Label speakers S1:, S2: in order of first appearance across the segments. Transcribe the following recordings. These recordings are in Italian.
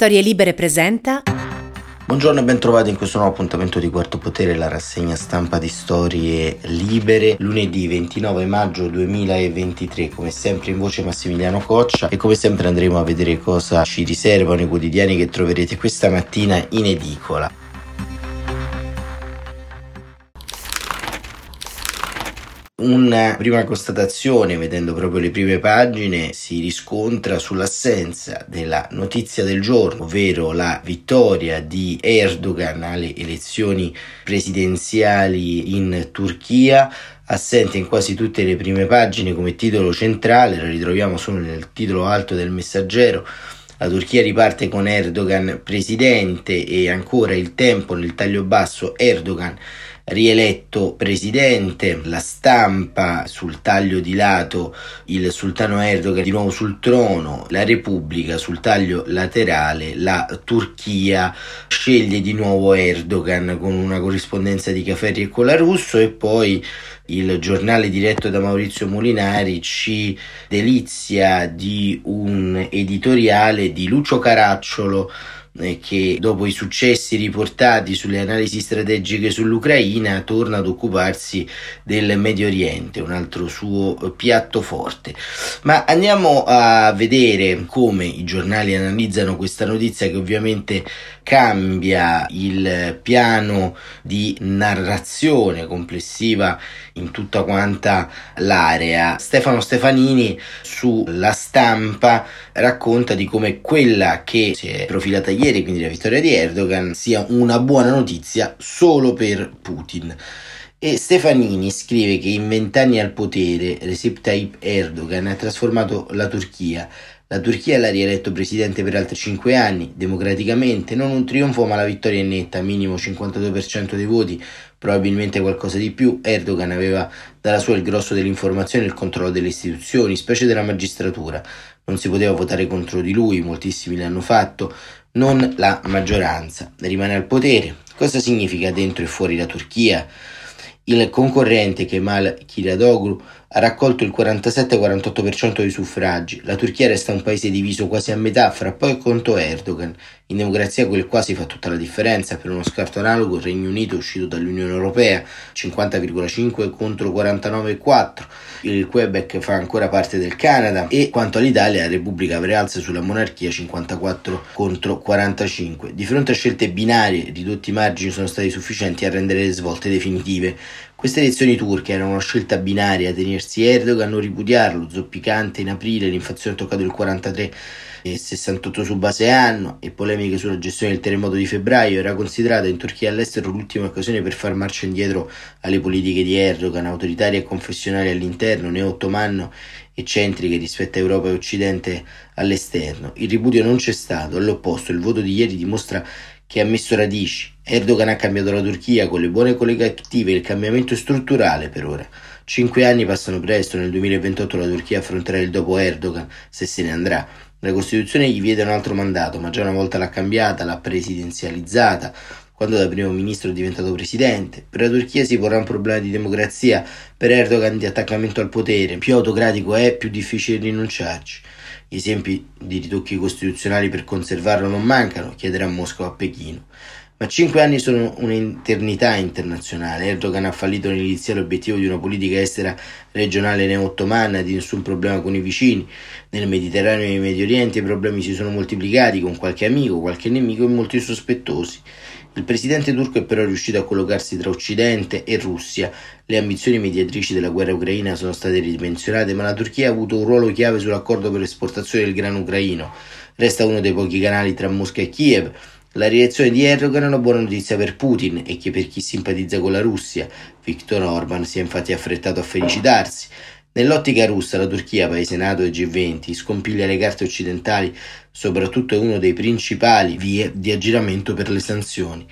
S1: Storie Libere presenta.
S2: Buongiorno e ben trovati in questo nuovo appuntamento di Quarto Potere, la rassegna stampa di Storie Libere, lunedì 29 maggio 2023, come sempre in voce Massimiliano Coccia e come sempre andremo a vedere cosa ci riservano i quotidiani che troverete questa mattina in edicola. Una prima constatazione, vedendo proprio le prime pagine, si riscontra sull'assenza della notizia del giorno, ovvero la vittoria di Erdogan alle elezioni presidenziali in Turchia, assente in quasi tutte le prime pagine come titolo centrale, la ritroviamo solo nel titolo alto del messaggero. La Turchia riparte con Erdogan presidente e ancora il tempo nel taglio basso Erdogan rieletto presidente, la stampa sul taglio di lato il sultano Erdogan di nuovo sul trono, la Repubblica sul taglio laterale, la Turchia sceglie di nuovo Erdogan con una corrispondenza di Caferri e Colarusso e poi il giornale diretto da Maurizio Molinari ci delizia di un editoriale di Lucio Caracciolo che dopo i successi riportati sulle analisi strategiche sull'Ucraina torna ad occuparsi del Medio Oriente, un altro suo piatto forte. Ma andiamo a vedere come i giornali analizzano questa notizia che ovviamente cambia il piano di narrazione complessiva in tutta quanta l'area. Stefano Stefanini sulla stampa racconta di come quella che si è profilata ieri, quindi la vittoria di Erdogan, sia una buona notizia solo per Putin. E Stefanini scrive che in vent'anni al potere Recep Tayyip Erdogan ha trasformato la Turchia la Turchia l'ha rieletto presidente per altri 5 anni, democraticamente, non un trionfo ma la vittoria è netta, minimo 52% dei voti, probabilmente qualcosa di più. Erdogan aveva dalla sua il grosso dell'informazione e il controllo delle istituzioni, specie della magistratura. Non si poteva votare contro di lui, moltissimi l'hanno fatto, non la maggioranza. Rimane al potere. Cosa significa dentro e fuori la Turchia? Il concorrente Kemal Kiradoglu ha raccolto il 47-48% dei suffragi. La Turchia resta un paese diviso quasi a metà fra poi contro Erdogan. In democrazia quel quasi fa tutta la differenza. Per uno scarto analogo il Regno Unito è uscito dall'Unione Europea 50,5 contro 49,4. Il Quebec fa ancora parte del Canada e quanto all'Italia la Repubblica prealza sulla monarchia 54 contro 45. Di fronte a scelte binarie ridotti margini sono stati sufficienti a rendere le svolte definitive. Queste elezioni turche erano una scelta binaria, tenersi Erdogan o ripudiarlo, zoppicante in aprile, l'inflazione ha toccato il 43 e 68 su base anno e polemiche sulla gestione del terremoto di febbraio, era considerata in Turchia all'estero l'ultima occasione per far marcia indietro alle politiche di Erdogan, autoritarie e confessionali all'interno, neo-ottomano e centriche rispetto a Europa e Occidente all'esterno. Il ripudio non c'è stato, all'opposto il voto di ieri dimostra che ha messo radici. Erdogan ha cambiato la Turchia con le buone e con le cattive, il cambiamento strutturale per ora. Cinque anni passano presto, nel 2028 la Turchia affronterà il dopo Erdogan, se se ne andrà. La Costituzione gli vieta un altro mandato, ma già una volta l'ha cambiata, l'ha presidenzializzata, quando da primo ministro è diventato presidente. Per la Turchia si porrà un problema di democrazia, per Erdogan di attaccamento al potere. Più autocratico è, più difficile rinunciarci. Esempi di ritocchi costituzionali per conservarlo non mancano, chiederà Mosca a Pechino. Ma cinque anni sono un'eternità internazionale. Erdogan ha fallito nell'iniziale obiettivo di una politica estera regionale neo-ottomana, di nessun problema con i vicini. Nel Mediterraneo e in Medio Oriente i problemi si sono moltiplicati con qualche amico, qualche nemico e molti sospettosi. Il presidente turco è però riuscito a collocarsi tra Occidente e Russia. Le ambizioni mediatrici della guerra ucraina sono state ridimensionate, ma la Turchia ha avuto un ruolo chiave sull'accordo per l'esportazione del grano ucraino. Resta uno dei pochi canali tra Mosca e Kiev. La rielezione di Erdogan è una buona notizia per Putin e che per chi simpatizza con la Russia. Viktor Orban si è infatti affrettato a felicitarsi. Nell'ottica russa, la Turchia, paese nato e G20, scompiglia le carte occidentali, soprattutto è uno dei principali vie di aggiramento per le sanzioni.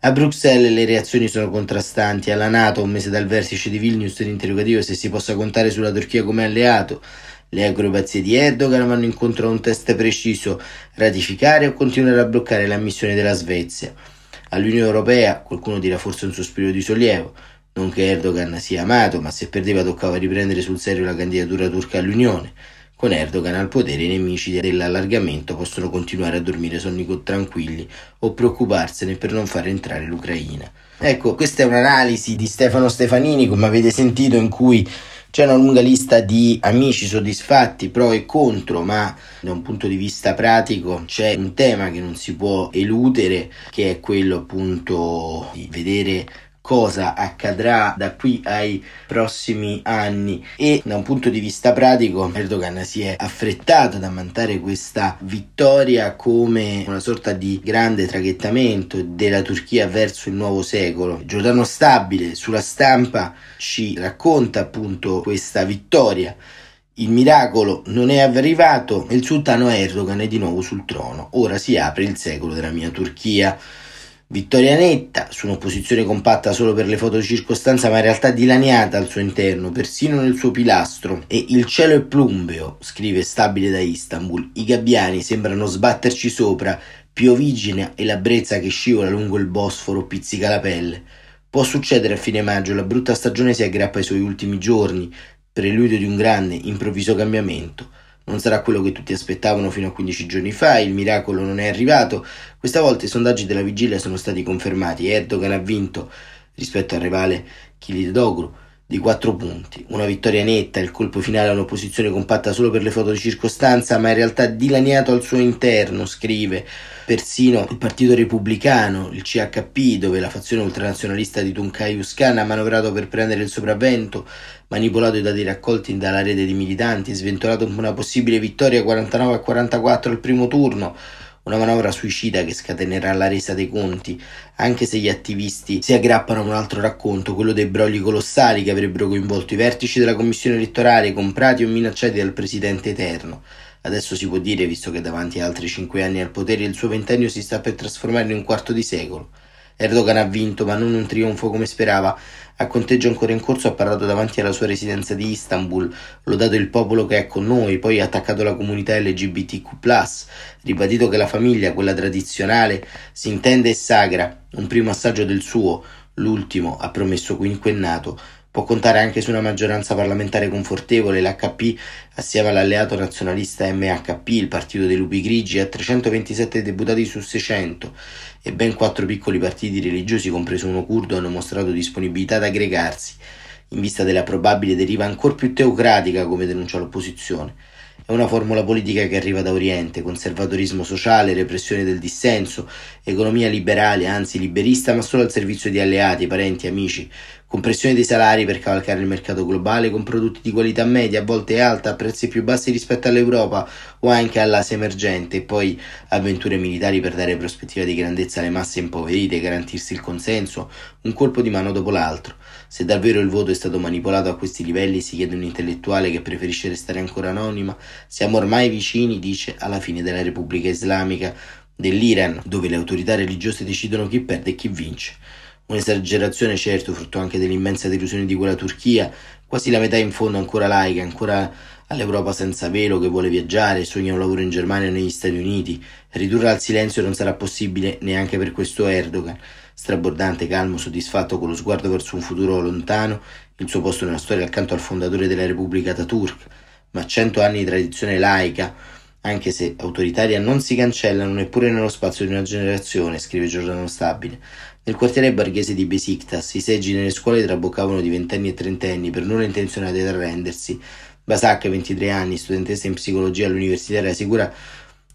S2: A Bruxelles le reazioni sono contrastanti. Alla Nato, un mese dal vertice di Vilnius, l'interrogativo è se si possa contare sulla Turchia come alleato. Le acrobazie di Erdogan vanno incontro a un test preciso, ratificare o continuare a bloccare l'ammissione della Svezia. All'Unione Europea qualcuno dirà forse un sospiro di sollievo. Non che Erdogan sia amato, ma se perdeva toccava riprendere sul serio la candidatura turca all'Unione. Con Erdogan al potere i nemici dell'allargamento possono continuare a dormire sonni tranquilli o preoccuparsene per non far entrare l'Ucraina. Ecco, questa è un'analisi di Stefano Stefanini, come avete sentito, in cui c'è una lunga lista di amici soddisfatti, pro e contro, ma da un punto di vista pratico c'è un tema che non si può eludere, che è quello appunto di vedere cosa accadrà da qui ai prossimi anni e da un punto di vista pratico Erdogan si è affrettato ad ammantare questa vittoria come una sorta di grande traghettamento della Turchia verso il nuovo secolo. Giordano Stabile sulla stampa ci racconta appunto questa vittoria il miracolo non è arrivato e il sultano Erdogan è di nuovo sul trono. Ora si apre il secolo della mia Turchia. Vittoria netta, su un'opposizione compatta solo per le foto di circostanza, ma in realtà dilaniata al suo interno, persino nel suo pilastro. E il cielo è plumbeo, scrive stabile da Istanbul. I gabbiani sembrano sbatterci sopra, piovigine e la brezza che scivola lungo il Bosforo pizzica la pelle. Può succedere a fine maggio, la brutta stagione si aggrappa ai suoi ultimi giorni, preludio di un grande, improvviso cambiamento. Non sarà quello che tutti aspettavano fino a 15 giorni fa, il miracolo non è arrivato. Questa volta i sondaggi della vigilia sono stati confermati. Erdogan ha vinto rispetto al rivale Kilidoglu di 4 punti. Una vittoria netta, il colpo finale a un'opposizione compatta solo per le foto di circostanza, ma in realtà dilaniato al suo interno, scrive. Persino il Partito Repubblicano, il CHP, dove la fazione ultranazionalista di Tuncayus Khan ha manovrato per prendere il sopravvento, manipolato i dati raccolti dalla rete di militanti, sventolato una possibile vittoria 49 a 44 al primo turno, una manovra suicida che scatenerà la resa dei conti, anche se gli attivisti si aggrappano a un altro racconto, quello dei brogli colossali che avrebbero coinvolto i vertici della commissione elettorale, comprati o minacciati dal presidente eterno. Adesso si può dire, visto che davanti a altri cinque anni al potere il suo ventennio si sta per trasformare in un quarto di secolo. Erdogan ha vinto, ma non un trionfo come sperava. A conteggio ancora in corso ha parlato davanti alla sua residenza di Istanbul, lodato il popolo che è con noi, poi ha attaccato la comunità LGBTQ+, ribadito che la famiglia, quella tradizionale, si intende e sagra, un primo assaggio del suo, l'ultimo, ha promesso quinquennato, Può contare anche su una maggioranza parlamentare confortevole, l'HP assieme all'alleato nazionalista MHP, il partito dei lupi grigi, ha 327 deputati su 600 e ben quattro piccoli partiti religiosi, compreso uno curdo, hanno mostrato disponibilità ad aggregarsi, in vista della probabile deriva ancora più teocratica, come denuncia l'opposizione. È una formula politica che arriva da Oriente, conservatorismo sociale, repressione del dissenso, economia liberale, anzi liberista, ma solo al servizio di alleati, parenti, amici, compressione dei salari per cavalcare il mercato globale con prodotti di qualità media, a volte alta, a prezzi più bassi rispetto all'Europa o anche all'Asia emergente, e poi avventure militari per dare prospettiva di grandezza alle masse impoverite e garantirsi il consenso, un colpo di mano dopo l'altro. Se davvero il voto è stato manipolato a questi livelli, si chiede un intellettuale che preferisce restare ancora anonima, siamo ormai vicini, dice, alla fine della Repubblica Islamica dell'Iran, dove le autorità religiose decidono chi perde e chi vince. Un'esagerazione certo, frutto anche dell'immensa delusione di quella Turchia, quasi la metà in fondo ancora laica, ancora all'Europa senza velo che vuole viaggiare, sogna un lavoro in Germania o negli Stati Uniti. Ridurla al silenzio non sarà possibile neanche per questo Erdogan. Strabordante, calmo, soddisfatto con lo sguardo verso un futuro lontano, il suo posto nella storia accanto al fondatore della Repubblica Ataturk. Ma cento anni di tradizione laica, anche se autoritaria, non si cancellano neppure nello spazio di una generazione, scrive Giordano Stabile. Nel quartiere borghese di Besiktas i seggi nelle scuole traboccavano di ventenni e trentenni per nulla intenzionati ad arrendersi. Basak, 23 anni, studentessa in psicologia all'università, era sicura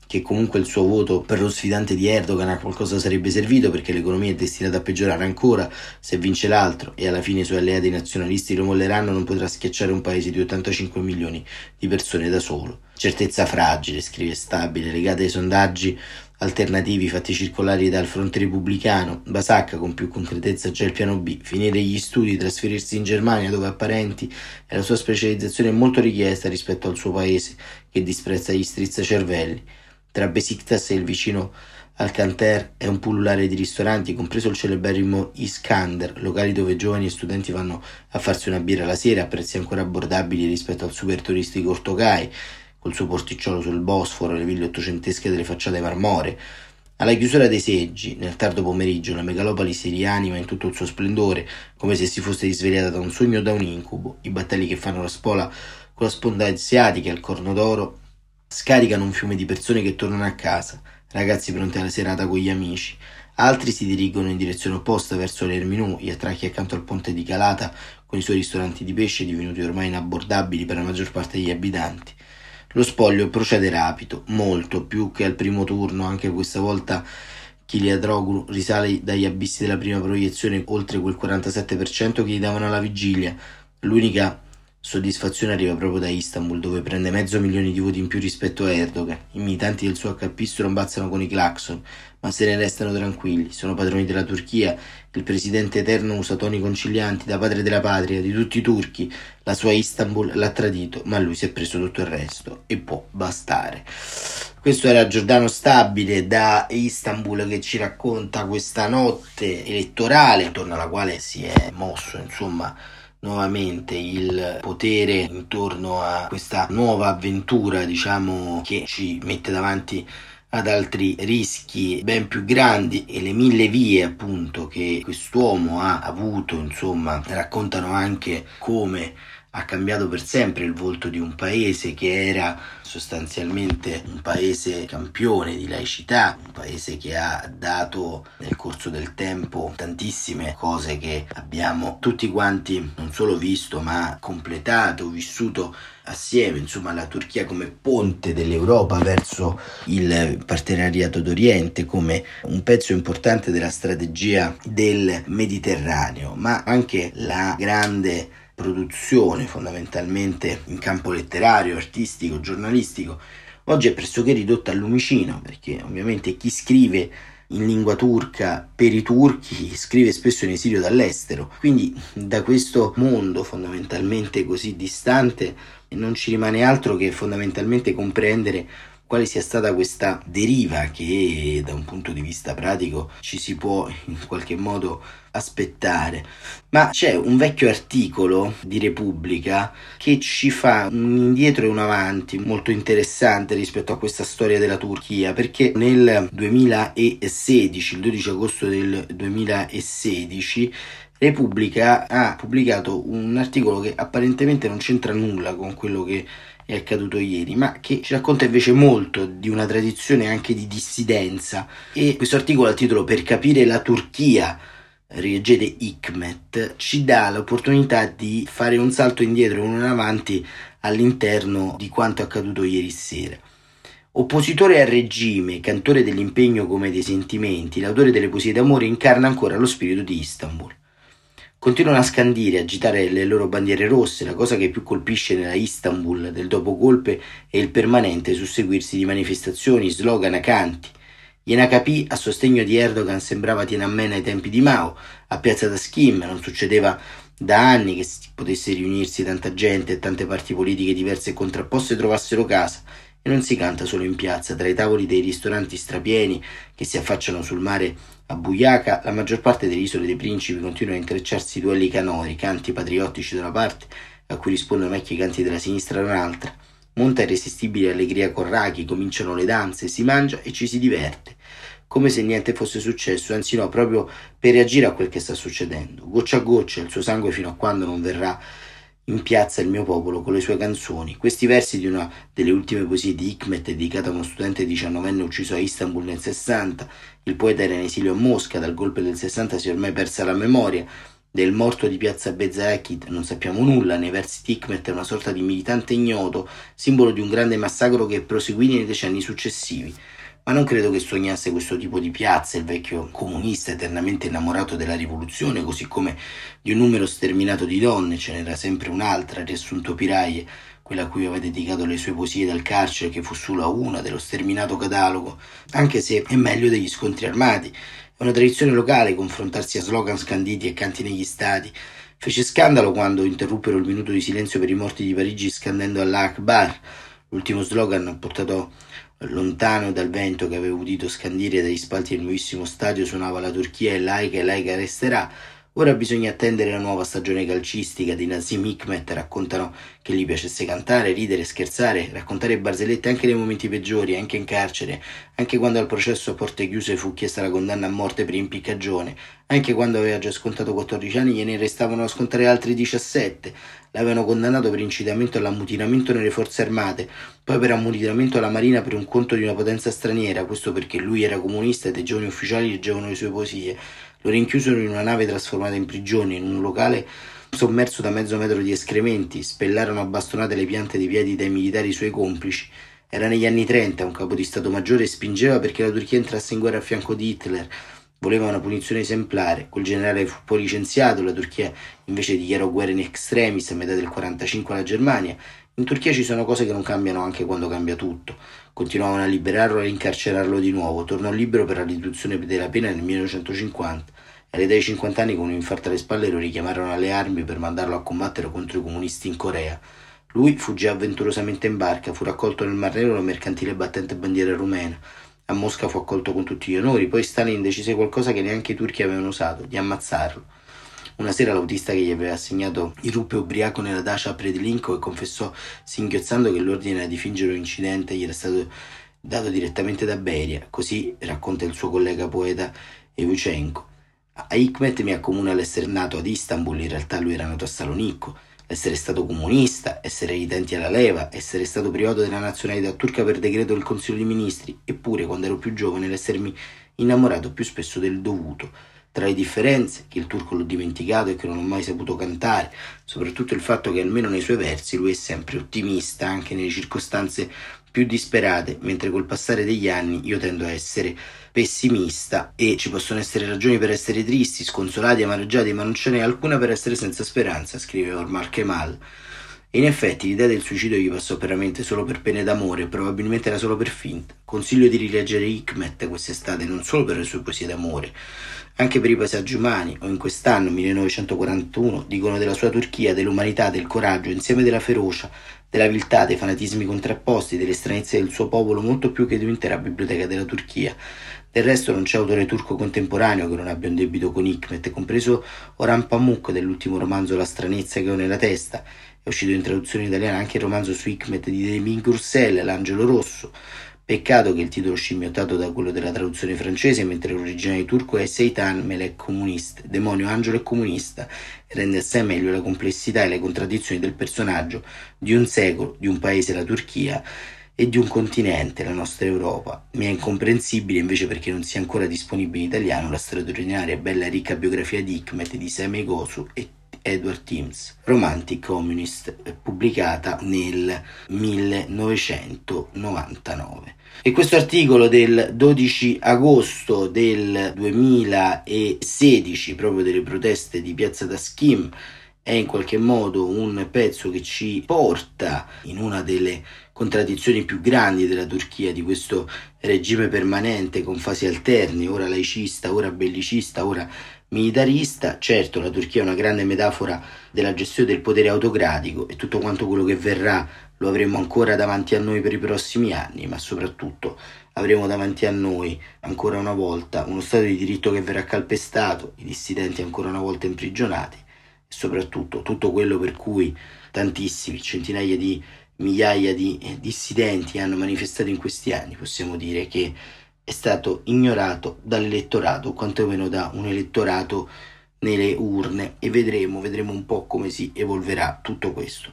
S2: che comunque il suo voto per lo sfidante di Erdogan a qualcosa sarebbe servito perché l'economia è destinata a peggiorare ancora se vince l'altro e alla fine i suoi alleati nazionalisti lo molleranno non potrà schiacciare un paese di 85 milioni di persone da solo. Certezza fragile, scrive Stabile, legata ai sondaggi alternativi fatti circolare dal fronte repubblicano, Basacca con più concretezza già il piano B, finire gli studi, trasferirsi in Germania dove ha parenti e la sua specializzazione è molto richiesta rispetto al suo paese che disprezza gli strizzacervelli. Tra Besiktas e il vicino Alcanter è un pullulare di ristoranti, compreso il celeberrimo Iskander, locali dove giovani e studenti vanno a farsi una birra la sera a prezzi ancora abbordabili rispetto al super turistico Ortogai, col suo porticciolo sul Bosforo e le ville ottocentesche delle facciate marmoree. Alla chiusura dei seggi, nel tardo pomeriggio, la megalopoli si rianima in tutto il suo splendore, come se si fosse risvegliata da un sogno o da un incubo. I battelli che fanno la spola con la sponda asiatica e il corno d'oro, scaricano un fiume di persone che tornano a casa, ragazzi pronti alla serata con gli amici. Altri si dirigono in direzione opposta verso l'Erminù, gli attracchi accanto al ponte di Calata, con i suoi ristoranti di pesce divenuti ormai inabbordabili per la maggior parte degli abitanti. Lo spoglio procede rapido, molto più che al primo turno, anche questa volta Chiliadroglu risale dagli abissi della prima proiezione oltre quel 47% che gli davano alla vigilia. L'unica soddisfazione arriva proprio da Istanbul, dove prende mezzo milione di voti in più rispetto a Erdogan. I militanti del suo HP strombazzano con i clacson, ma se ne restano tranquilli. Sono padroni della Turchia. Il presidente eterno usa toni concilianti da padre della patria, di tutti i turchi. La sua Istanbul l'ha tradito, ma lui si è preso tutto il resto e può bastare. Questo era Giordano Stabile da Istanbul che ci racconta questa notte elettorale intorno alla quale si è mosso, insomma, nuovamente il potere intorno a questa nuova avventura, diciamo, che ci mette davanti ad altri rischi ben più grandi e le mille vie appunto che quest'uomo ha avuto, insomma, raccontano anche come ha cambiato per sempre il volto di un paese che era sostanzialmente un paese campione di laicità, un paese che ha dato nel corso del tempo tantissime cose che abbiamo tutti quanti non solo visto ma completato, vissuto assieme, insomma la Turchia come ponte dell'Europa verso il partenariato d'Oriente, come un pezzo importante della strategia del Mediterraneo, ma anche la grande produzione fondamentalmente in campo letterario, artistico, giornalistico, oggi è pressoché ridotta al lumicino, perché ovviamente chi scrive in lingua turca per i turchi scrive spesso in esilio dall'estero. Quindi da questo mondo fondamentalmente così distante non ci rimane altro che fondamentalmente comprendere quale sia stata questa deriva che da un punto di vista pratico ci si può in qualche modo aspettare. Ma c'è un vecchio articolo di Repubblica che ci fa un indietro e un avanti molto interessante rispetto a questa storia della Turchia, perché nel 2016, il 12 agosto del 2016, Repubblica ha pubblicato un articolo che apparentemente non c'entra nulla con quello che è accaduto ieri, ma che ci racconta invece molto di una tradizione anche di dissidenza. E questo articolo al titolo Per capire la Turchia, Riegede Hikmet, ci dà l'opportunità di fare un salto indietro e un avanti all'interno di quanto accaduto ieri sera. Oppositore al regime, cantore dell'impegno come dei sentimenti, l'autore delle poesie d'amore incarna ancora lo spirito di Istanbul. Continuano a scandire agitare le loro bandiere rosse, la cosa che più colpisce nella Istanbul del dopo-golpe è il permanente susseguirsi di manifestazioni, slogan, canti. Yenakapi a sostegno di Erdogan sembrava Tiananmen ai tempi di Mao, a Piazza Taskim non succedeva da anni che potesse riunirsi tanta gente e tante parti politiche diverse e contrapposte trovassero casa e non si canta solo in piazza, tra i tavoli dei ristoranti strapieni che si affacciano sul mare a Buiaca, la maggior parte delle isole dei principi continua a intrecciarsi duelli canori, canti patriottici da una parte, a cui rispondono vecchi canti della sinistra da un'altra. Monta irresistibile allegria corrachi, cominciano le danze, si mangia e ci si diverte come se niente fosse successo, anzi no, proprio per reagire a quel che sta succedendo, goccia a goccia il suo sangue fino a quando non verrà in piazza il mio popolo con le sue canzoni. Questi versi di una delle ultime poesie di Hikmet dedicata a uno studente diciannovenne ucciso a Istanbul nel 60. Il poeta era in esilio a Mosca, dal golpe del 60 si è ormai persa la memoria. Del morto di piazza Bezakid non sappiamo nulla, nei versi di Hikmet è una sorta di militante ignoto, simbolo di un grande massacro che proseguì nei decenni successivi ma non credo che sognasse questo tipo di piazza, il vecchio comunista eternamente innamorato della rivoluzione, così come di un numero sterminato di donne, ce n'era sempre un'altra, riassunto Piraie, quella a cui aveva dedicato le sue poesie dal carcere, che fu solo una dello sterminato catalogo, anche se è meglio degli scontri armati. È una tradizione locale confrontarsi a slogan scanditi e canti negli stadi. Fece scandalo quando interruppero il minuto di silenzio per i morti di Parigi scandendo Allah Akbar. L'ultimo slogan portato Lontano dal vento che avevo udito scandire dagli spalti del nuovissimo stadio suonava la Turchia è laica e laica resterà. Ora bisogna attendere la nuova stagione calcistica di Nazim Hikmet, raccontano che gli piacesse cantare, ridere, scherzare, raccontare barzellette anche nei momenti peggiori, anche in carcere, anche quando al processo a porte chiuse fu chiesta la condanna a morte per impiccagione, anche quando aveva già scontato 14 anni gliene restavano a scontare altri 17, l'avevano condannato per incitamento all'ammutinamento nelle forze armate, poi per ammutinamento alla marina per un conto di una potenza straniera, questo perché lui era comunista e dei giovani ufficiali leggevano le sue poesie. Lo rinchiusero in una nave trasformata in prigione, in un locale sommerso da mezzo metro di escrementi, spellarono a bastonate le piante dei piedi dai militari suoi complici. Era negli anni 30, un capo di Stato Maggiore spingeva perché la Turchia entrasse in guerra a fianco di Hitler. Voleva una punizione esemplare. Quel generale fu poi licenziato, la Turchia invece dichiarò guerra in extremis a metà del 45 alla Germania. In Turchia ci sono cose che non cambiano anche quando cambia tutto. Continuavano a liberarlo e a incarcerarlo di nuovo. Tornò libero per la riduzione della pena nel 1950. All'età di 50 anni, con un infarto alle spalle, lo richiamarono alle armi per mandarlo a combattere contro i comunisti in Corea. Lui fuggì avventurosamente in barca, fu raccolto nel Mar Nero da mercantile battente bandiera rumena. A Mosca fu accolto con tutti gli onori, poi Stalin decise qualcosa che neanche i turchi avevano usato, di ammazzarlo. Una sera l'autista che gli aveva assegnato irruppe ubriaco nella dacia a Predlinko e confessò singhiozzando che l'ordine era di fingere un incidente gli era stato dato direttamente da Beria, così racconta il suo collega poeta Euchenko. A Hikmet mi accomuna l'essere nato ad Istanbul, in realtà lui era nato a Salonicco, essere stato comunista, essere ai denti alla leva, essere stato privato della nazionalità turca per decreto del Consiglio dei Ministri, eppure quando ero più giovane l'essermi innamorato più spesso del dovuto. Tra le differenze, che il turco l'ho dimenticato e che non ho mai saputo cantare, soprattutto il fatto che almeno nei suoi versi lui è sempre ottimista anche nelle circostanze più disperate, mentre col passare degli anni io tendo a essere pessimista e ci possono essere ragioni per essere tristi, sconsolati, amareggiati, ma non ce n'è alcuna per essere senza speranza, scrive Omar Kemal. E in effetti l'idea del suicidio gli passò veramente solo per pene d'amore, probabilmente era solo per finta. Consiglio di rileggere Hikmet quest'estate non solo per le sue poesie d'amore, anche per i paesaggi umani, o in quest'anno, 1941, dicono della sua Turchia, dell'umanità, del coraggio, insieme della ferocia, della viltà, dei fanatismi contrapposti, delle stranezze del suo popolo, molto più che di un'intera biblioteca della Turchia. Del resto non c'è autore turco contemporaneo che non abbia un debito con Hikmet, compreso Orhan Pamuk dell'ultimo romanzo La stranezza che ho nella testa. È uscito in traduzione italiana anche il romanzo su Hikmet di Demi Gursel, L'angelo rosso. Peccato che il titolo scimmiottato da quello della traduzione francese, mentre l'originale turco è Seitan Melek Comunist, demonio angelo e comunista, rende assai meglio la complessità e le contraddizioni del personaggio di un secolo, di un paese, la Turchia, e di un continente, la nostra Europa. Mi è incomprensibile invece perché non sia ancora disponibile in italiano la straordinaria e bella ricca biografia di Hikmet di Seme Gosu e Edward Timms, Romantic Communist, pubblicata nel 1999. E questo articolo del 12 agosto del 2016, proprio delle proteste di Piazza Taskim, è in qualche modo un pezzo che ci porta in una delle contraddizioni più grandi della Turchia, di questo regime permanente con fasi alterne, ora laicista, ora bellicista, ora militarista. Certo, la Turchia è una grande metafora della gestione del potere autocratico e tutto quanto quello che verrà lo avremo ancora davanti a noi per i prossimi anni, ma soprattutto avremo davanti a noi ancora una volta uno Stato di diritto che verrà calpestato, i dissidenti ancora una volta imprigionati e soprattutto tutto quello per cui tantissimi, centinaia di migliaia di eh, dissidenti hanno manifestato in questi anni, possiamo dire che è stato ignorato dall'elettorato, quantomeno da un elettorato nelle urne e vedremo, vedremo un po' come si evolverà tutto questo.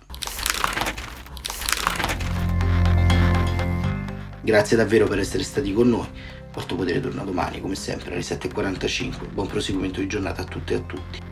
S2: Grazie davvero per essere stati con noi. Porto Potere torna domani, come sempre, alle 7.45. Buon proseguimento di giornata a tutte e a tutti.